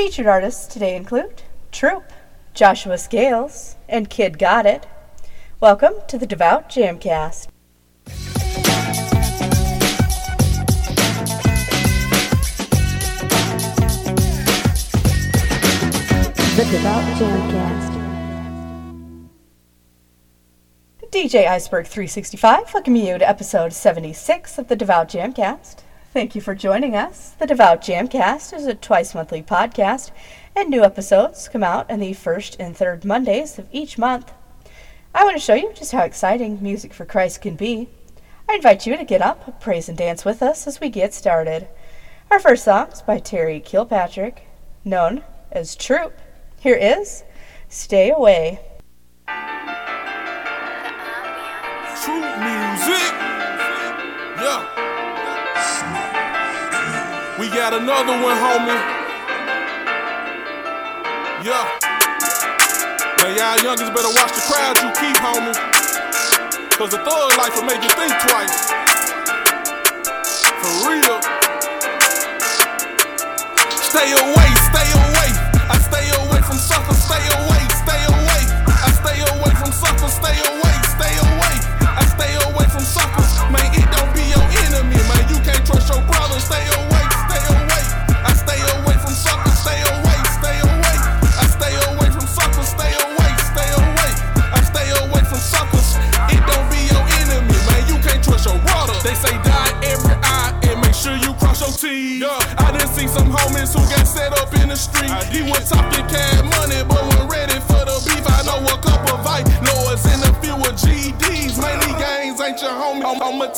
Featured artists today include Troop, Joshua Scales, and KiddGotIt. Welcome to the Devout Jamcast. The Devout Jamcast. DJ Iceberg 365 welcoming you to episode 76 of the Devout Jamcast. Thank you for joining us. The Devout Jamcast is a twice monthly podcast, and new episodes come out on the first and third Mondays of each month. I want to show you just how exciting music for Christ can be. I invite you to get up, praise, and dance with us as we get started. Our first song is by Terry Kilpatrick, known as Troop. Here is Stay Away. True music. Yeah. We got another one, homie. Yeah. Man, y'all youngins better watch the crowd you keep, homie. Cause the thug life will make you think twice. For real. Stay away, stay away. I stay away from suckers, stay away, stay away. I stay away from suckers, stay away, stay away. I stay away from suckers. Man, it don't be your enemy, man. You can't trust your brother, stay away, stay away. I stay away from suckers, stay away,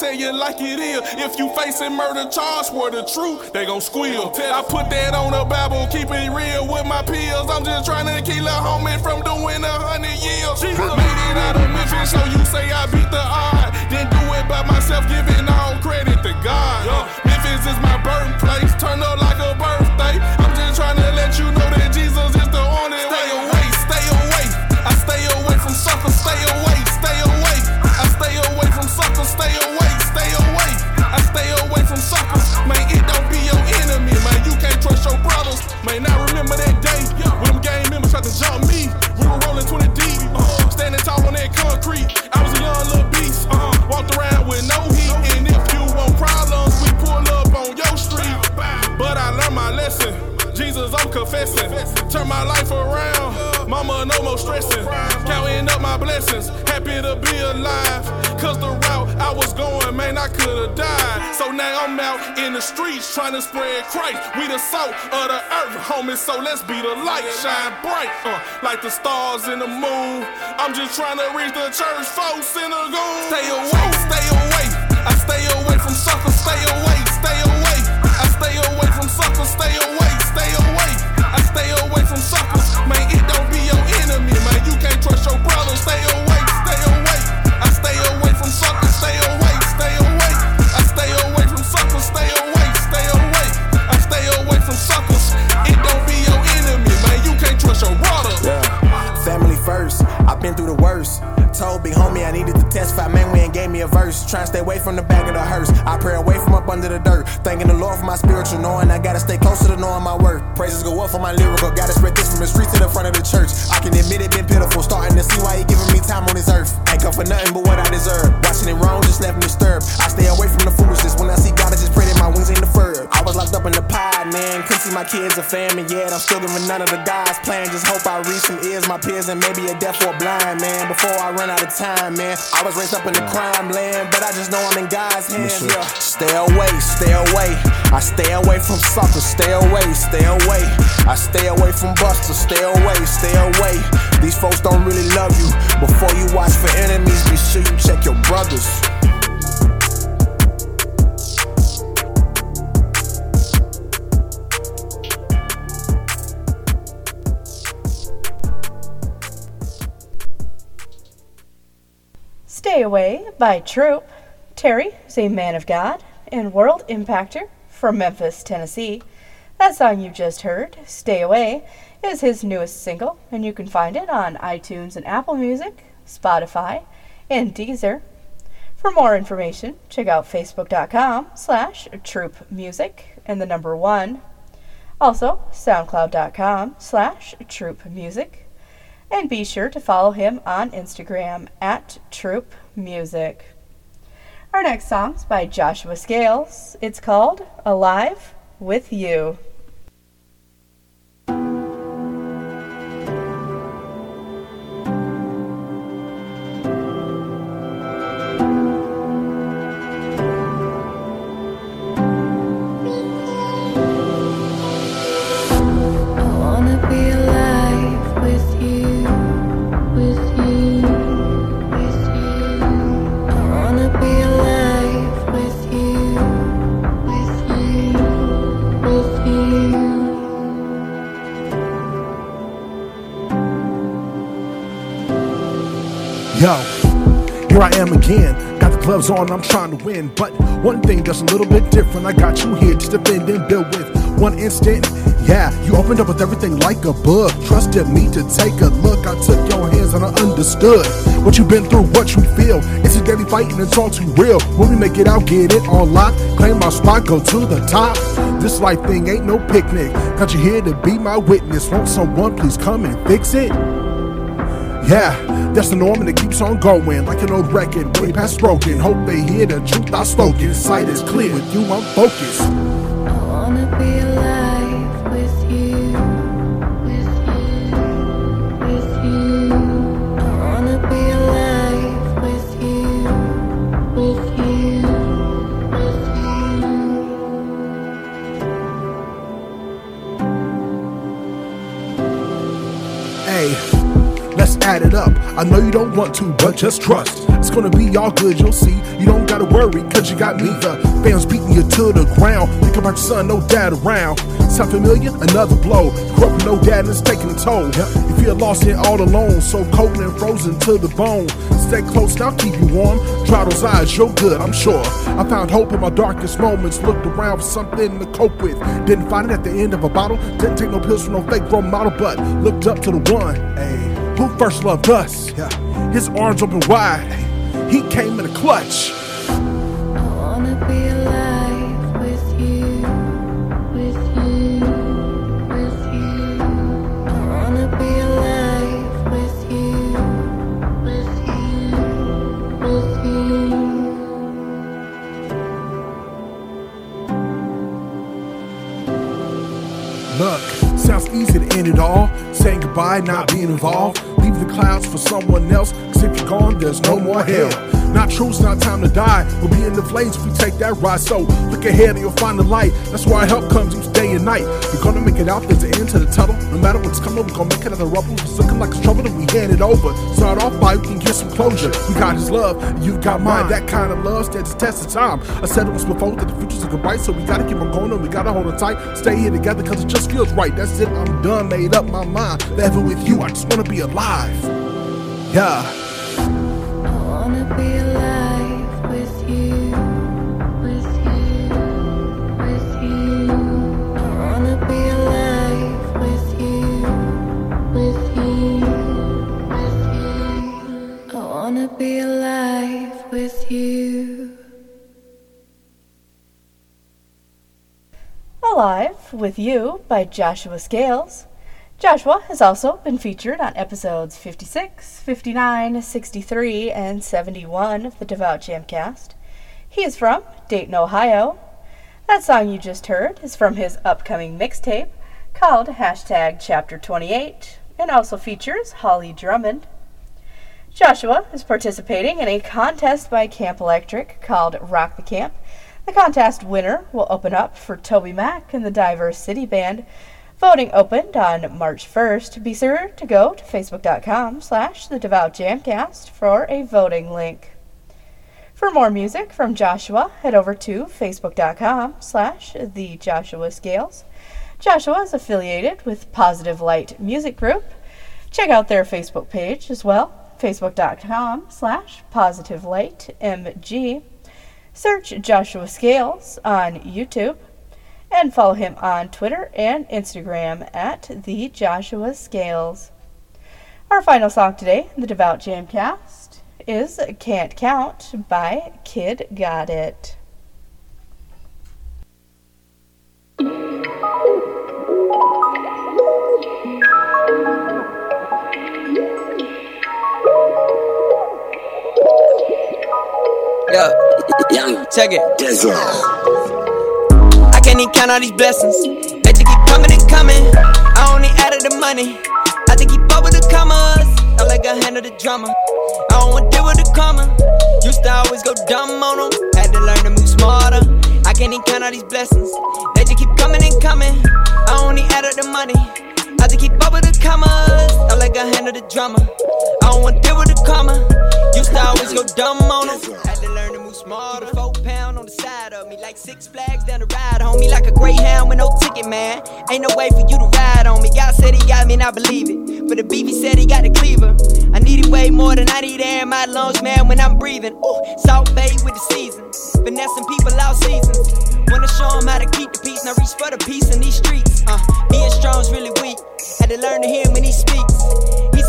tell you like it is. If you facing murder charge for the truth, they gon' squeal. I put that on the Bible, keep it real with my pills. I'm just trying to keep a homie from doing a hundred years. Made it out of Memphis, so you say I beat the odd. Then do it by myself, giving all credit to God. Memphis is my birthplace, turn up like a birthday. I'm just trying to let you know that Jesus trying to spread Christ. We the salt of the earth, homie. So let's be the light. Shine bright. Uh, like the stars in the moon. I'm just trying to reach the church folks in the. Stay away, stay away. I stay away from suckers. Stay away, stay away. I stay away from suckers. Stay away, stay away. I stay away from suckers. Man, it don't be your enemy, man. You can't trust your brother. Stay away, stay away. I stay away from suckers. Stay away, testify, man, we ain't gave me a verse. Trying to stay away from the back of the hearse. I pray away from up under the dirt. Thanking the Lord for my spiritual knowing. I gotta stay closer to knowing my worth. Praises go up for my lyrical. Gotta spread this from the streets to the front of the church. I can admit it been pitiful. Starting to see why he giving me time on this earth. Ain't come for nothing but what I deserve. Watching it wrong just left me disturbed. I stay away from the foolishness. When I see God, deferred. I was locked up in the pod, man. Couldn't see my kids or family yet. I'm still giving none of the God's plan. Just hope I reach some ears, my peers, and maybe a deaf or a blind man. Before I run out of time, man. I was raised up in the crime land, but I just know I'm in God's hands. Yeah. Stay away, stay away. I stay away from suckers. Stay away, stay away. I stay away from busters. Stay away, stay away. These folks don't really love you. Before you watch for enemies, be sure you check your brothers. Stay Away by Troop. Terry is a man of God and world impactor from Memphis, Tennessee. That song you just heard, Stay Away, is his newest single, and you can find it on iTunes and Apple Music, Spotify, and Deezer. For more information, check out facebook.com slash troop music and the number one. Also, soundcloud.com slash troop music. And be sure to follow him on Instagram at troop music. Our next song's by Joshua Scales. It's called Alive with You. Here I am again. Got the gloves on, I'm trying to win. But one thing that's a little bit different. I got you here to defend and build with. One instant, yeah, you opened up with everything like a book. Trusted me to take a look. I took your hands and I understood what you've been through, what you feel. It's a daily fight and it's all too real. When we make it out, get it on lock. Claim my spot, go to the top. This life thing ain't no picnic. Got you here to be my witness. Won't someone, please come and fix it. Yeah, that's the norm and it keeps on going like an old record, way past broken. Hope they hear the truth I spoken. Sight is clear, with you I'm focused. I wanna be alive I know you don't want to, but just trust. It's gonna be all good, you'll see. You don't gotta worry, cause you got me. The fans beating you to the ground. Think about your son, no dad around. Sound familiar? Another blow. Grew up with no dad and it's taking a toll. If You feel lost and all alone, so cold and frozen to the bone. Stay close, now keep you warm. Dry those eyes, you're good, I'm sure. I found hope in my darkest moments. Looked around for something to cope with. Didn't find it at the end of a bottle. Didn't take no pills from no fake role model, but looked up to the one. Ay, who first loved us? His arms open wide. He came in a clutch. I wanna be alive with you, with you, with you. I wanna be alive with you, with you, with you. Look, sounds easy to end it all. Saying goodbye, not being involved. The clouds for someone else. Cause if you're gone, there's no more hell. Not true, it's not time to die. We'll be in the flames if we take that ride. So look ahead and you'll find the light. That's why help comes and night. We're gonna make it out, there's an end to the tunnel. No matter what's coming, we're gonna make it out of rubble. If it's looking like it's trouble, then we hand it over. Start off by we can get some closure. We got his love, and you got mine. That kind of love stands the test of time. I said it once before that the future's looking bright, so we gotta keep on going and we gotta hold on tight. Stay here together cause it just feels right. That's it, I'm done, made up my mind. Forever with you, I just wanna be alive. Yeah. I wanna be alive wanna be alive with you. Alive with You by Joshua Scales. Joshua has also been featured on episodes 56, 59, 63, and 71 of the Devout Jamcast. He is from Dayton, Ohio. That song you just heard is from his upcoming mixtape called hashtag Chapter 28 and also features Holly Drummond. Joshua is participating in a contest by Camp Electric called Rock the Camp. The contest winner will open up for TobyMac and the Diverse City Band. Voting opened on March 1st. Be sure to go to facebook.com slash the Devout Jamcast for a voting link. For more music from Joshua, head over to facebook.com slash the Joshua Scales. Joshua is affiliated with Positive Light Music Group. Check out their Facebook page as well, facebook.com slash positive light mg. Search Joshua Scales on YouTube and follow him on Twitter and Instagram at the Joshua Scales. Our final song today, the Devout Jamcast, is Can't Count by KiddGotIt. Check it. I can't even count all these blessings. They just keep coming and coming. I only added the money. I think keep up with the commas. I like I handle the drama. I don't want to deal with the karma. Used to always go dumb on them. Had to learn to move smarter. I can't even count all these blessings. They just keep coming and coming. I only added the money. I just keep up with the commas. I like I handle the drama. I don't want to deal with the karma. Used to always go dumb on them. Had to learn to move smarter. Four pound on the side of me, like six flags down the ride, homie. Like a greyhound with no ticket, man. Ain't no way for you to ride on me. God said he got me, and I believe it. But the beef, said he got the cleaver. I need it way more than I need air in my lungs, man, when I'm breathing. Ooh, Salt Bae with the season. Finessing people out seasons. Wanna show 'em how to keep the peace, now reach for the peace in these streets. Uh, being strong's really weak. Had to learn to hear him when he speaks.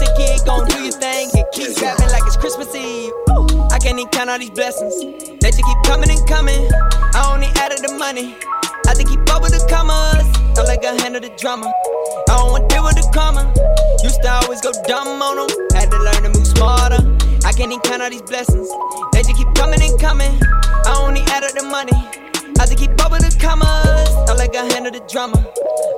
Said, kid, gon' do your thing and keep rapping like it's Christmas Eve. Ooh, I can't even count all these blessings. They just keep coming and coming. I only added the money. I think keep up with the commas. I like I handle the drama. I don't want to deal with the karma. Used to always go dumb on them. Had to learn to move smarter. I can't even count all these blessings. They just keep coming and coming. I only added the money. I just keep up with the commas. I like I handle the drama.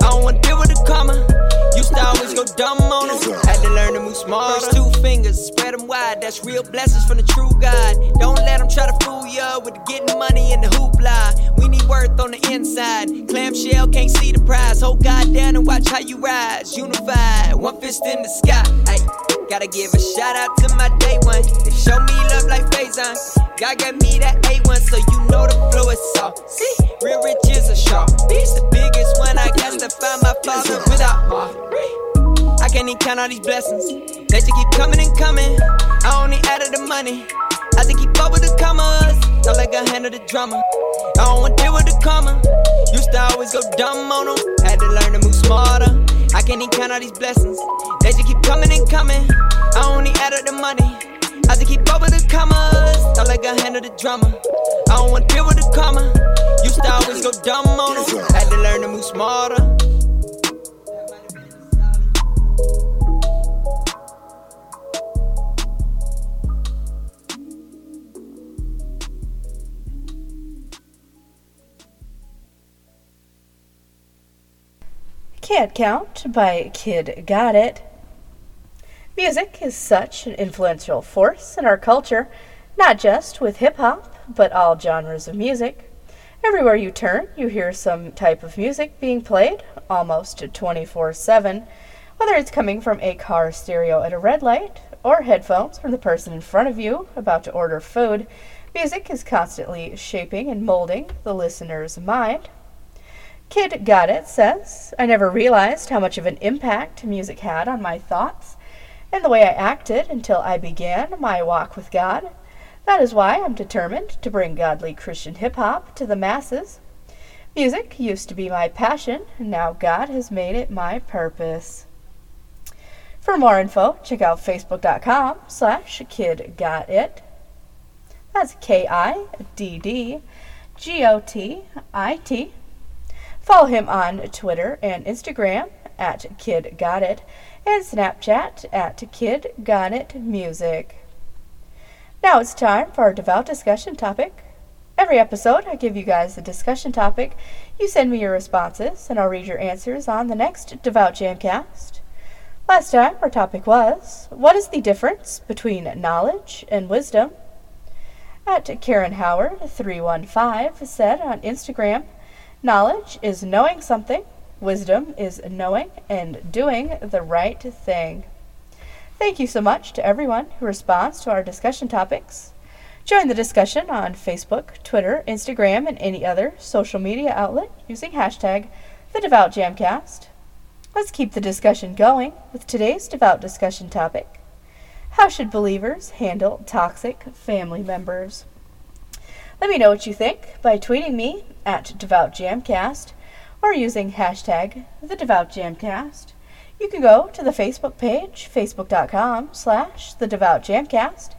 I don't want to deal with the karma. Used to always go dumb on them. Had to learn to move smarter. First two fingers, spread them wide. That's real blessings from the true God. Don't let them try to fool ya with the getting money and the hoopla. We need worth on the inside. Clamshell can't see the prize. Hold God down and watch how you rise. Unified, one fist in the sky. Ay, gotta give a shout out to my day one. They show me love like Faizon. God gave me that A1, so you know the flow is soft. See, real rich is a shark. Beast the biggest one, I guess, to find my father without my. I can't even count all these blessings. They just keep coming and coming. I only added the money. I just keep up with the commas. I like I handle the drama. I don't want to deal with the karma. Used to always go dumb on them. Had to learn to move smarter. I can't even count all these blessings. They just keep coming and coming. I only added the money. I just keep up with the commas. I like I handle the drama. I don't want to deal with the karma. Used to always go dumb on them. Had to learn to move smarter. Can't Count by KiddGotIt. Music is such an influential force in our culture, not just with hip hop, but all genres of music. Everywhere you turn, you hear some type of music being played almost 24 7, whether it's coming from a car stereo at a red light or headphones from the person in front of you about to order food. Music is constantly shaping and molding the listener's mind. KiddGotIt says, I never realized how much of an impact music had on my thoughts and the way I acted until I began my walk with God. That is why I'm determined to bring godly Christian hip hop to the masses. Music used to be my passion, and now God has made it my purpose. For more info, check out facebook.com slash kiddgotit. That's K-I-D-D-G-O-T-I-T. Follow him on Twitter and Instagram at KiddGotIt and Snapchat at KiddGotItMusic. Now it's time for our devout discussion topic. Every episode, I give you guys a discussion topic. You send me your responses, and I'll read your answers on the next Devout Jamcast. Last time, our topic was What is the difference between knowledge and wisdom? At Karen Howard 315 said on Instagram, Knowledge is knowing something, wisdom is knowing and doing the right thing. Thank you so much to everyone who responds to our discussion topics. Join the discussion on Facebook, Twitter, Instagram, and any other social media outlet using hashtag the Devout Jamcast. Let's keep the discussion going with today's devout discussion topic. How should believers handle toxic family members? Let me know what you think by tweeting me at DevoutJamcast or using hashtag the Devout You can go to the Facebook page, facebook.com slash the Devout Jamcast.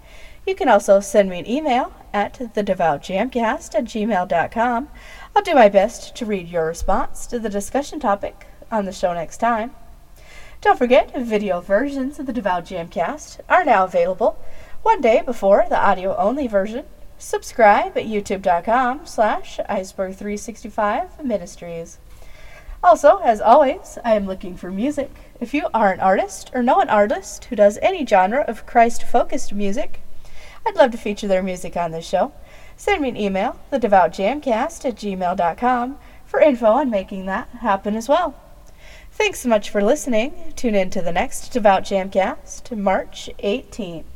You can also send me an email at thedevoutjamcast at gmail.com. I'll do my best to read your response to the discussion topic on the show next time. Don't forget, video versions of the Devout Jamcast are now available one day before the audio only version Subscribe at youtube.com slash iceberg365 ministries. Also, as always, I am looking for music. If you are an artist or know an artist who does any genre of Christ focused music, I'd love to feature their music on this show. Send me an email, thedevoutjamcast at gmail.com, for info on making that happen as well. Thanks so much for listening. Tune in to the next Devout Jamcast, March 18th.